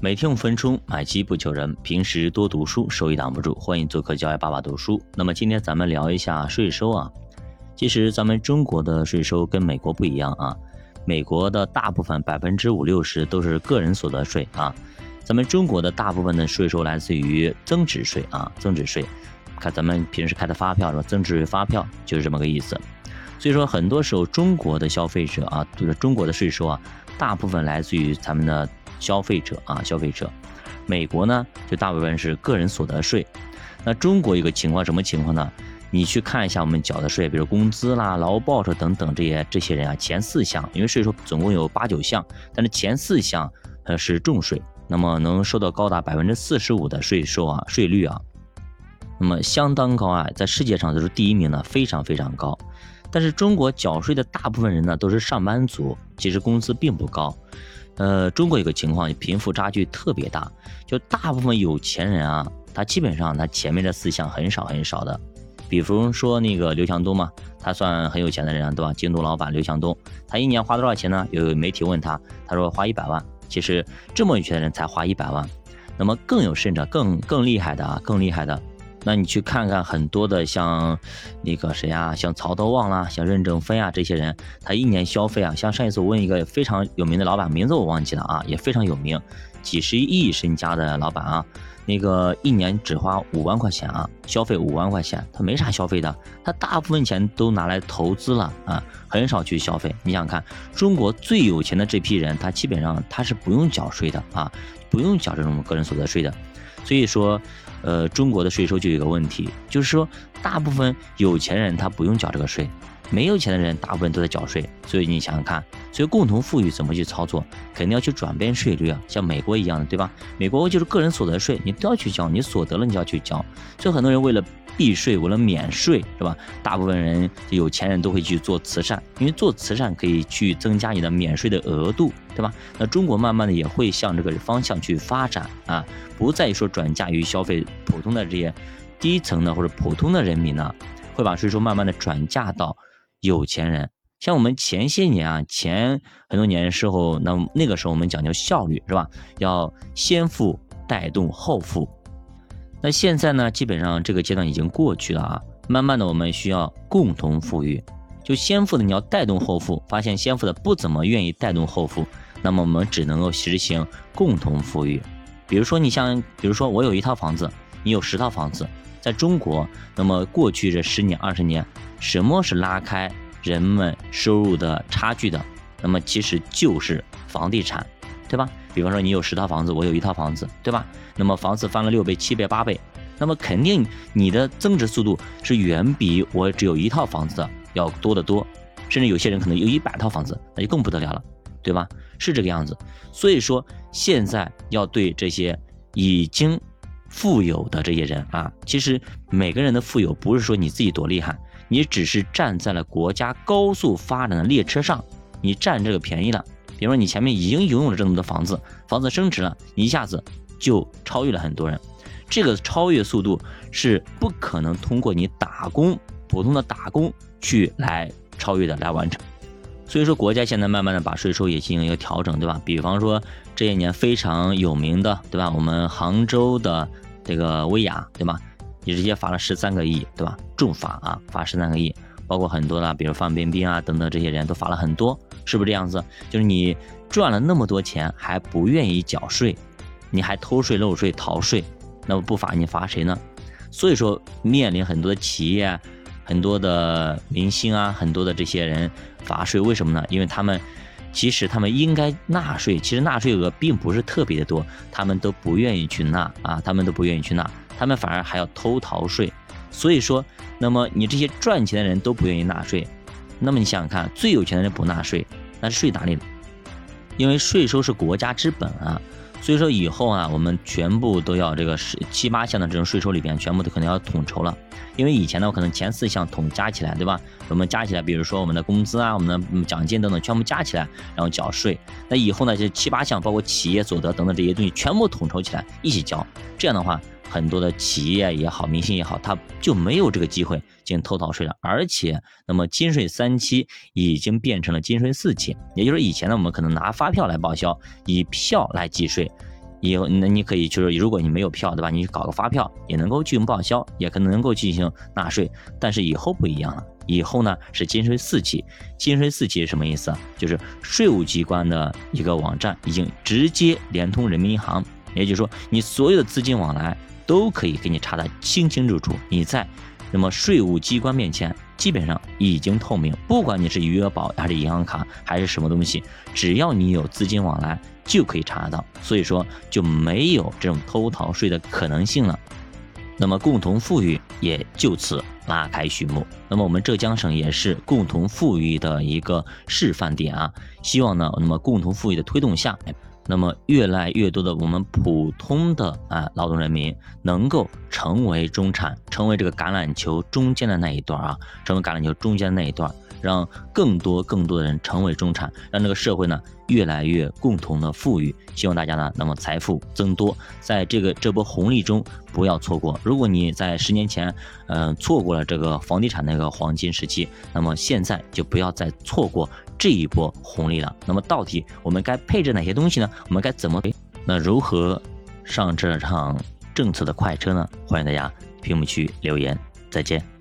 每天五分钟，买机不求人。平时多读书，收益挡不住。欢迎做客教育爸爸读书。那么今天咱们聊一下税收啊。其实咱们中国的税收跟美国不一样啊。美国的大部分百分之五六十都是个人所得税啊。咱们中国的大部分的税收来自于增值税啊，增值税。看咱们平时开的发票是吧？增值税发票就是这么个意思。所以说，很多时候中国的消费者啊，就是中国的税收啊，大部分来自于咱们的。消费者啊，消费者，美国呢就大部分是个人所得税，那中国有个情况什么情况呢？你去看一下我们缴的税，比如工资啦、劳务报酬等等这些这些人啊，前四项，因为税收总共有八九项，但是前四项呃是重税，那么能收到高达百分之四十五的税收啊，税率啊，那么相当高啊，在世界上都是第一名的，非常非常高。但是中国缴税的大部分人呢都是上班族，其实工资并不高。呃，中国有个情况，贫富差距特别大，就大部分有钱人啊，他基本上他前面这四项很少很少的，比如说那个刘强东嘛，他算很有钱的人对吧？京东老板刘强东，他一年花多少钱呢？有媒体问他，他说花一百万。其实这么有钱的人才花一百万，那么更有甚者，更更厉害的啊，更厉害的。那你去看看很多的像那个谁啊，像曹德旺啦，像任正非啊这些人，他一年消费啊，像上一次我问一个非常有名的老板，名字我忘记了啊，也非常有名，几十亿身家的老板啊，那个一年只花五万块钱啊，消费五万块钱，他没啥消费的，他大部分钱都拿来投资了啊，很少去消费。你想想看，中国最有钱的这批人，他基本上他是不用缴税的啊，不用缴这种个人所得税的，所以说。呃，中国的税收就有一个问题，就是说，大部分有钱人他不用缴这个税，没有钱的人大部分都在缴税。所以你想想看，所以共同富裕怎么去操作？肯定要去转变税率啊，像美国一样的，对吧？美国就是个人所得税，你都要去交，你所得了你就要去交。所以很多人为了避税，为了免税，是吧？大部分人有钱人都会去做慈善，因为做慈善可以去增加你的免税的额度，对吧？那中国慢慢的也会向这个方向去发展啊，不再说转嫁于消费普通的这些低层的或者普通的人民呢，会把税收慢慢的转嫁到有钱人。像我们前些年啊，前很多年时候，那那个时候我们讲究效率，是吧？要先富带动后富。那现在呢，基本上这个阶段已经过去了啊。慢慢的，我们需要共同富裕。就先富的你要带动后富，发现先富的不怎么愿意带动后富，那么我们只能够实行共同富裕。比如说，你像，比如说我有一套房子，你有十套房子，在中国，那么过去这十年、二十年，什么是拉开人们收入的差距的？那么其实就是房地产，对吧？比方说你有十套房子，我有一套房子，对吧？那么房子翻了六倍、七倍、八倍，那么肯定你的增值速度是远比我只有一套房子的要多得多，甚至有些人可能有一百套房子，那就更不得了了，对吧？是这个样子。所以说现在要对这些已经富有的这些人啊，其实每个人的富有不是说你自己多厉害，你只是站在了国家高速发展的列车上，你占这个便宜了。比如说你前面已经拥有了这么多房子，房子升值了，一下子就超越了很多人。这个超越速度是不可能通过你打工普通的打工去来超越的来完成。所以说国家现在慢慢的把税收也进行一个调整，对吧？比方说这些年非常有名的，对吧？我们杭州的这个威亚，对吧？你直接罚了十三个亿，对吧？重罚啊，罚十三个亿。包括很多的，比如范冰冰啊等等这些人都罚了很多。是不是这样子？就是你赚了那么多钱还不愿意缴税，你还偷税漏税逃税，那么不罚你罚谁呢？所以说面临很多企业、很多的明星啊、很多的这些人罚税，为什么呢？因为他们即使他们应该纳税，其实纳税额并不是特别的多，他们都不愿意去纳啊，他们都不愿意去纳，他们反而还要偷逃税。所以说，那么你这些赚钱的人都不愿意纳税。那么你想想看，最有钱的人不纳税，那是税哪里？因为税收是国家之本啊，所以说以后啊，我们全部都要这个十七八项的这种税收里边，全部都可能要统筹了。因为以前呢，可能前四项统加起来，对吧？我们加起来，比如说我们的工资啊，我们的奖金等等，全部加起来，然后缴税。那以后呢，就七八项，包括企业所得等等这些东西，全部统筹起来一起交。这样的话。很多的企业也好，明星也好，他就没有这个机会进行偷逃税了。而且，那么金税三期已经变成了金税四期，也就是以前呢，我们可能拿发票来报销，以票来计税，以后那你可以就是如果你没有票对吧？你搞个发票也能够进行报销，也可能能够进行纳税。但是以后不一样了，以后呢是金税四期。金税四期是什么意思？就是税务机关的一个网站已经直接连通人民银行，也就是说你所有的资金往来都可以给你查得清清楚楚。你在那么税务机关面前基本上已经透明，不管你是余额宝还是银行卡还是什么东西，只要你有资金往来。就可以查得到，所以说就没有这种偷逃税的可能性了。那么共同富裕也就此拉开序幕。那么我们浙江省也是共同富裕的一个示范点啊。希望呢，那么共同富裕的推动下，那么越来越多的我们普通的啊劳动人民能够成为中产，成为这个橄榄球中间的那一段啊，成为橄榄球中间的那一段。让更多更多的人成为中产，让这个社会呢越来越共同的富裕。希望大家呢，那么财富增多，在这个这波红利中不要错过。如果你在十年前，嗯，错过了这个房地产那个黄金时期，那么现在就不要再错过这一波红利了。那么到底我们该配置哪些东西呢？我们该怎么？那如何上这场政策的快车呢？欢迎大家屏幕区留言。再见。